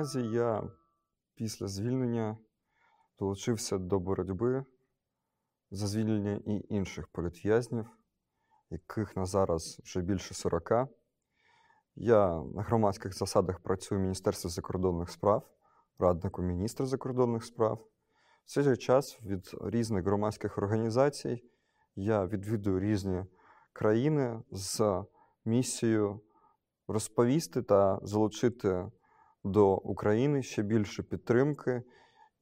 Наразі я після звільнення долучився до боротьби за звільнення і інших політв'язнів, яких на зараз вже більше 40. Я на громадських засадах працюю в Міністерстві закордонних справ, радником міністра закордонних справ. В цей же час від різних громадських організацій я відвідую різні країни з місією розповісти та залучити до України ще більше підтримки,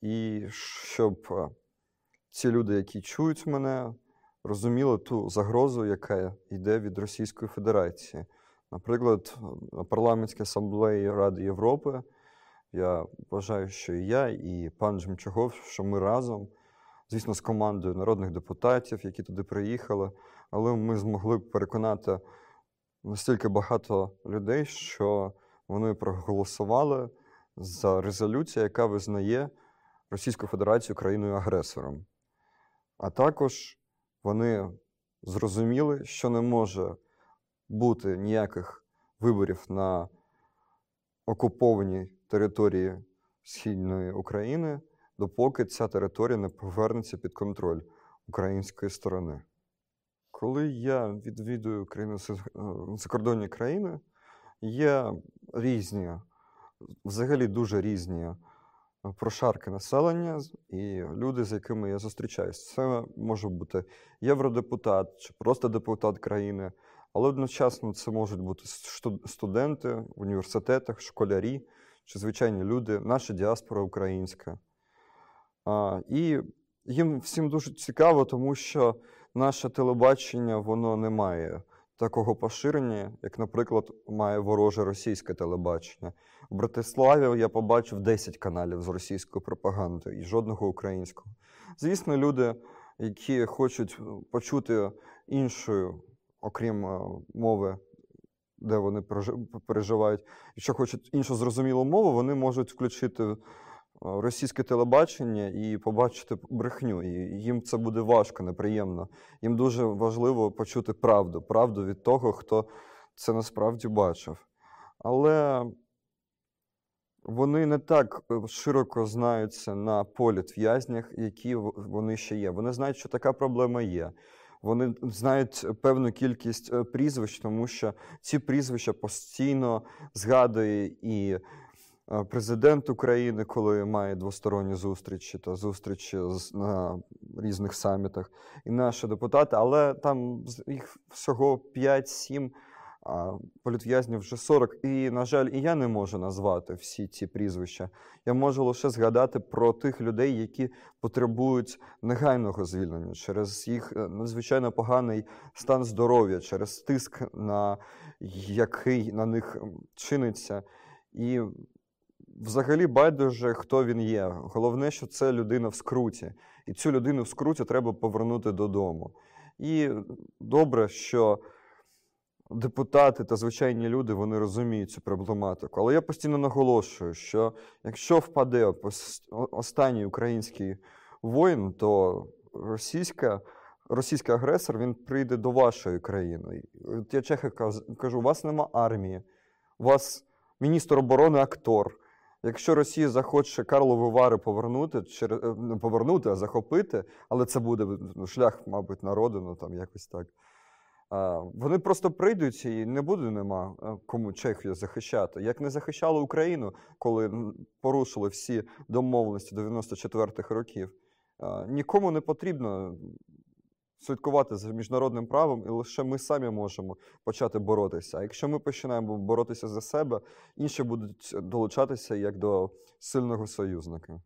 і щоб е, ці люди, які чують мене, розуміли ту загрозу, яка йде від Російської Федерації. Наприклад, на парламентській асамблеї Ради Європи я вважаю, що і я, і пан Джемчагов, що ми разом, звісно, з командою народних депутатів, які туди приїхали, але ми змогли переконати настільки багато людей, що вони проголосували за резолюцію, яка визнає Російську Федерацію країною-агресором. А також вони зрозуміли, що не може бути ніяких виборів на окупованій території Східної України, допоки ця територія не повернеться під контроль української сторони. Коли я відвідую країни закордонні країни, є різні, взагалі дуже різні прошарки населення і люди, з якими я зустрічаюся. Це може бути євродепутат чи просто депутат країни, але одночасно це можуть бути студенти в університетах, школярі чи звичайні люди, наша діаспора українська. І їм всім дуже цікаво, тому що наше телебачення воно не має такого поширення, як, наприклад, має вороже російське телебачення. У Братиславі я побачив 10 каналів з російською пропагандою і жодного українського. Звісно, люди, які хочуть почути іншою, окрім е, мови, де вони переживають, якщо хочуть іншу зрозумілу мову, вони можуть включити російське телебачення і побачити брехню. І їм це буде важко, неприємно. Їм дуже важливо почути правду, правду від того, хто це насправді бачив. Але вони не так е, широко знаються на політв'язнях, які вони ще є. Вони знають, що така проблема є. Вони знають певну кількість е, прізвищ, тому що ці прізвища постійно згадує і Президент України, коли має двосторонні зустрічі та зустрічі на різних самітах, і наші депутати, але там їх всього 5-7, політв'язнів вже 40. І, на жаль, і я не можу назвати всі ці прізвища. Я можу лише згадати про тих людей, які потребують негайного звільнення через їх е, надзвичайно поганий стан здоров'я, через тиск, на який на них чиниться. І взагалі байдуже, хто він є. Головне, що це людина в скруті. І цю людину в скруті треба повернути додому. І добре, що депутати та звичайні люди вони розуміють цю проблематику. Але я постійно наголошую, що якщо впаде останній український воїн, то російська. Російський агресор він прийде до вашої країни. От Я чехи кажу, у вас нема армії, у вас міністр оборони актор. Якщо Росія захоче Карлові Вари повернути, через е, не повернути, а захопити, але це буде ну, шлях, мабуть, на родину, там якось так. Вони просто прийдуть і не буде нема е, кому Чехію захищати. Як не захищали Україну, коли порушили всі домовленості 94-х років. Нікому не потрібно слідкувати за міжнародним правом, і лише ми самі можемо почати боротися. А якщо ми починаємо боротися за себе, інші будуть долучатися як до сильного союзника.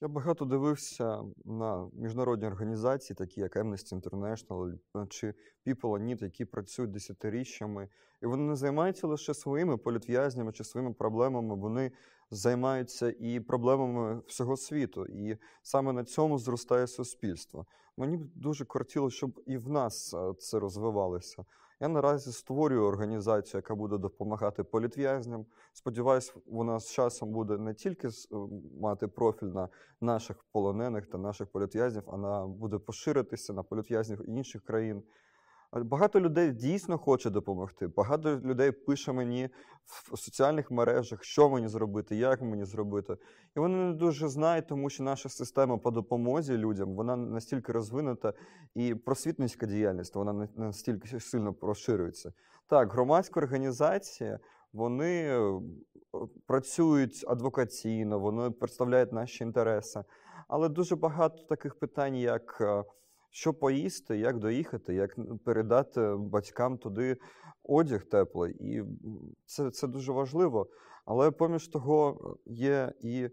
Я багато дивився на міжнародні організації, такі як Amnesty International чи People Need, які працюють десятиріччями, і вони не займаються лише своїми політв'язнями чи своїми проблемами, вони займаються і проблемами всього світу. І саме на цьому зростає суспільство. Мені б дуже кортіло, щоб і в нас е, це розвивалося. Я наразі створюю організацію, яка буде допомагати політв'язням. Сподіваюсь, вона з часом буде не тільки е, мати профіль на наших полонених та наших політв'язнів, вона буде поширитися на політв'язнів інших країн. Багато людей дійсно хоче допомогти. Багато людей пише мені в соціальних мережах, що мені зробити, як мені зробити. І вони не дуже знають, тому що наша система по допомозі людям вона настільки розвинута, і просвітницька діяльність вона настільки сильно розширюється. Так, громадська організація, вони е, працюють адвокаційно, вони представляють наші інтереси. Але дуже багато таких питань, як е, що поїсти, як доїхати, як передати батькам туди одяг теплий. І це, це дуже важливо. Але поміж того є і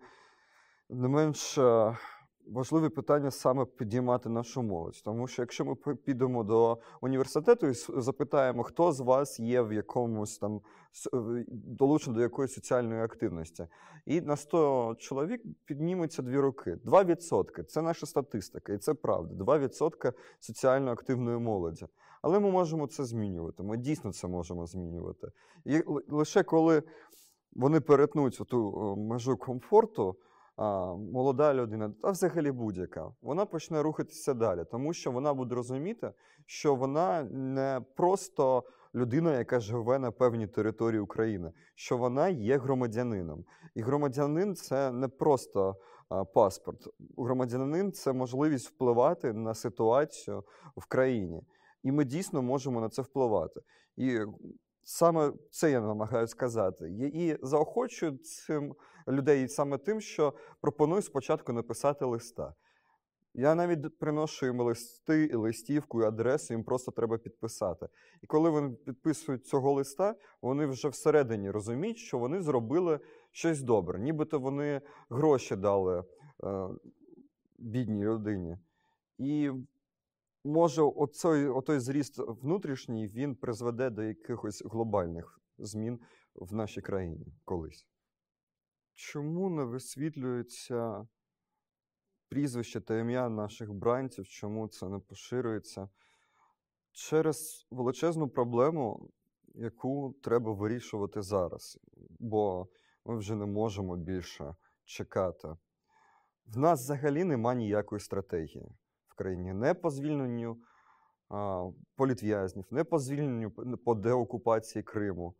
не менш е, важливе питання саме підіймати нашу молодь. Тому що якщо ми підемо до університету і запитаємо, хто з вас є в якомусь там долучений до якоїсь соціальної активності, і на 100 чоловік підніметься дві роки. 2% – це наша статистика, і це правда. 2% соціально активної молоді. Але ми можемо це змінювати. Ми дійсно це можемо змінювати. І лише коли вони перетнуть ту межу комфорту а, молода людина, та взагалі будь-яка, вона почне рухатися далі, тому що вона буде розуміти, що вона не просто людина, яка живе на певній території України, що вона є громадянином. І громадянин це не просто а, паспорт. Громадянин це можливість впливати на ситуацію в країні. І ми дійсно можемо на це впливати. І саме це я намагаюся сказати. І заохочую цим людей саме тим, що пропоную спочатку написати листа. Я навіть приношу їм листи, листівку і адресу, їм просто треба підписати. І коли вони підписують цього листа, вони вже всередині розуміють, що вони зробили щось добре, нібито вони гроші дали е, бідній людині. І може, оцей, отой зріст внутрішній він призведе до якихось глобальних змін в нашій країні колись. Чому не висвітлюється прізвище та ім'я наших бранців, чому це не поширюється? Через величезну проблему, яку треба вирішувати зараз, бо ми вже не можемо більше чекати. В нас взагалі нема ніякої стратегії в країні не по звільненню політв'язнів, не по звільненню по деокупації Криму.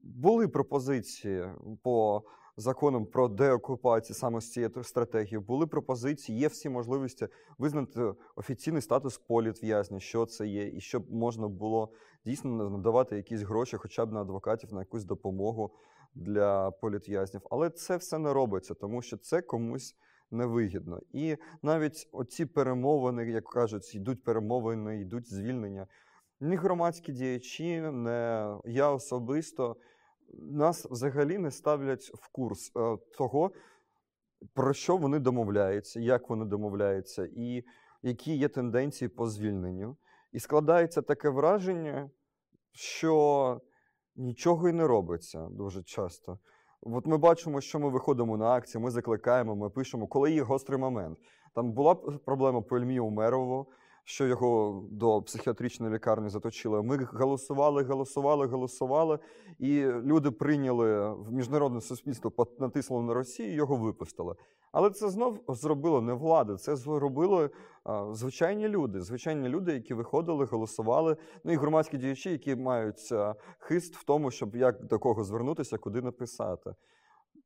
Були пропозиції по законом про деокупацію саме з цією стратегією, були пропозиції, є всі можливості визнати офіційний статус політв'язня, що це є, і щоб можна було дійсно надавати якісь гроші, хоча б на адвокатів, на якусь допомогу для політв'язнів. Але це все не робиться, тому що це комусь невигідно. І навіть оці перемовини, як кажуть, йдуть перемовини, йдуть звільнення. Ні громадські діячі, не я особисто нас взагалі не ставлять в курс е, того, про що вони домовляються, як вони домовляються, і які є тенденції по звільненню. І складається таке враження, що нічого й не робиться дуже часто. От ми бачимо, що ми виходимо на акції, ми закликаємо, ми пишемо, коли є гострий момент. Там була проблема по Ельмі Умерову, що його до психіатричної лікарні заточили. Ми голосували, голосували, голосували, і люди прийняли в міжнародне суспільство, натиснуло на Росію, його випустили. Але це знов зробило не влада, це зробили а, звичайні люди, звичайні люди, які виходили, голосували. Ну і громадські діячі, які мають а, хист в тому, щоб як до кого звернутися, куди написати.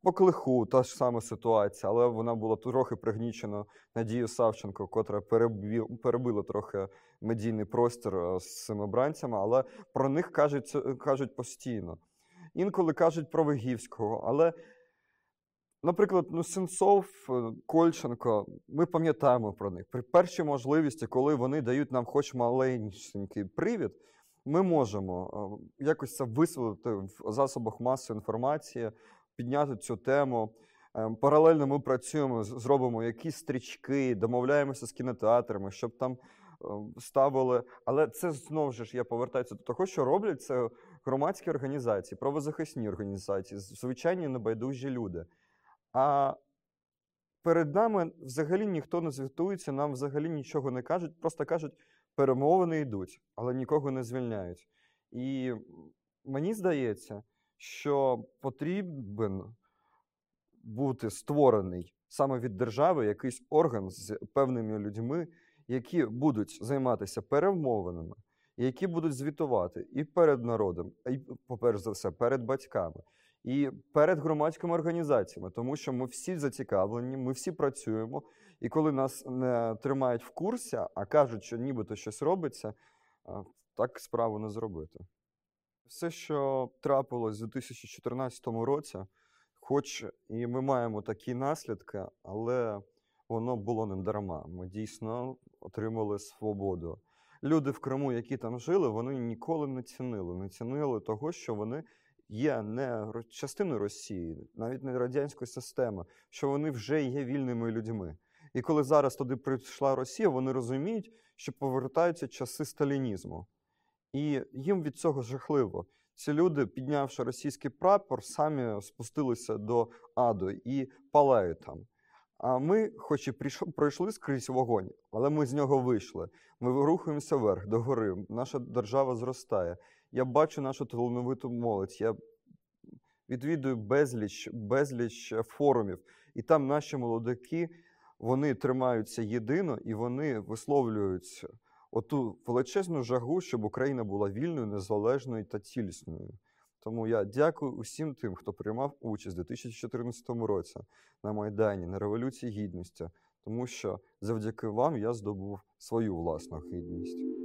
По клиху та ж сама ситуація, але вона була трохи пригнічена Надією Савченко, котра перебила трохи медійний простір з цими бранцями, але про них кажуть кажуть постійно. Інколи кажуть про Вигівського. Але, наприклад, ну, Сенцов, е, Кольченко, ми пам'ятаємо про них. При першій можливості, коли вони дають нам хоч маленький привід, ми можемо якось це висвітлити в засобах масової інформації підняти цю тему. Ем, паралельно ми працюємо, зробимо якісь стрічки, домовляємося з кінотеатрами, щоб там ставили. Але це знову ж я повертаюся до того, що роблять це громадські організації, правозахисні організації, звичайні небайдужі люди. А перед нами взагалі ніхто не звітується, нам взагалі нічого не кажуть, просто кажуть, перемовини йдуть, але нікого не звільняють. І мені здається що потрібен бути створений саме від держави якийсь орган з певними людьми, які будуть займатися перемовинами, які будуть звітувати і перед народом, і, по-перше за все, перед батьками, і перед громадськими організаціями, тому що ми всі зацікавлені, ми всі працюємо. І коли нас не тримають в курсі, а кажуть, що нібито щось робиться, так справу не зробити. Все, що трапилось у 2014 році, хоч і ми маємо такі наслідки, але воно було не дарма. Ми дійсно отримали свободу. Люди в Криму, які там жили, вони ніколи не цінили, не цінили того, що вони є не частиною Росії, навіть не радянської системи, що вони вже є вільними людьми. І коли зараз туди прийшла Росія, вони розуміють, що повертаються часи сталінізму. І їм від цього жахливо. Ці люди, піднявши російський прапор, самі спустилися до аду і палають там. А ми, хоч і пройшли скрізь вогонь, але ми з нього вийшли. Ми рухаємося вверх, до гори. Наша держава зростає. Я бачу нашу талановиту молодь. Я відвідую безліч, безліч е, форумів, і там наші молодики вони тримаються єдино і вони висловлюють оту величезну жагу, щоб Україна була вільною, незалежною та цілісною. Тому я дякую усім тим, хто приймав участь у 2014 році на Майдані, на Революції Гідності, тому що завдяки вам я здобув свою власну гідність.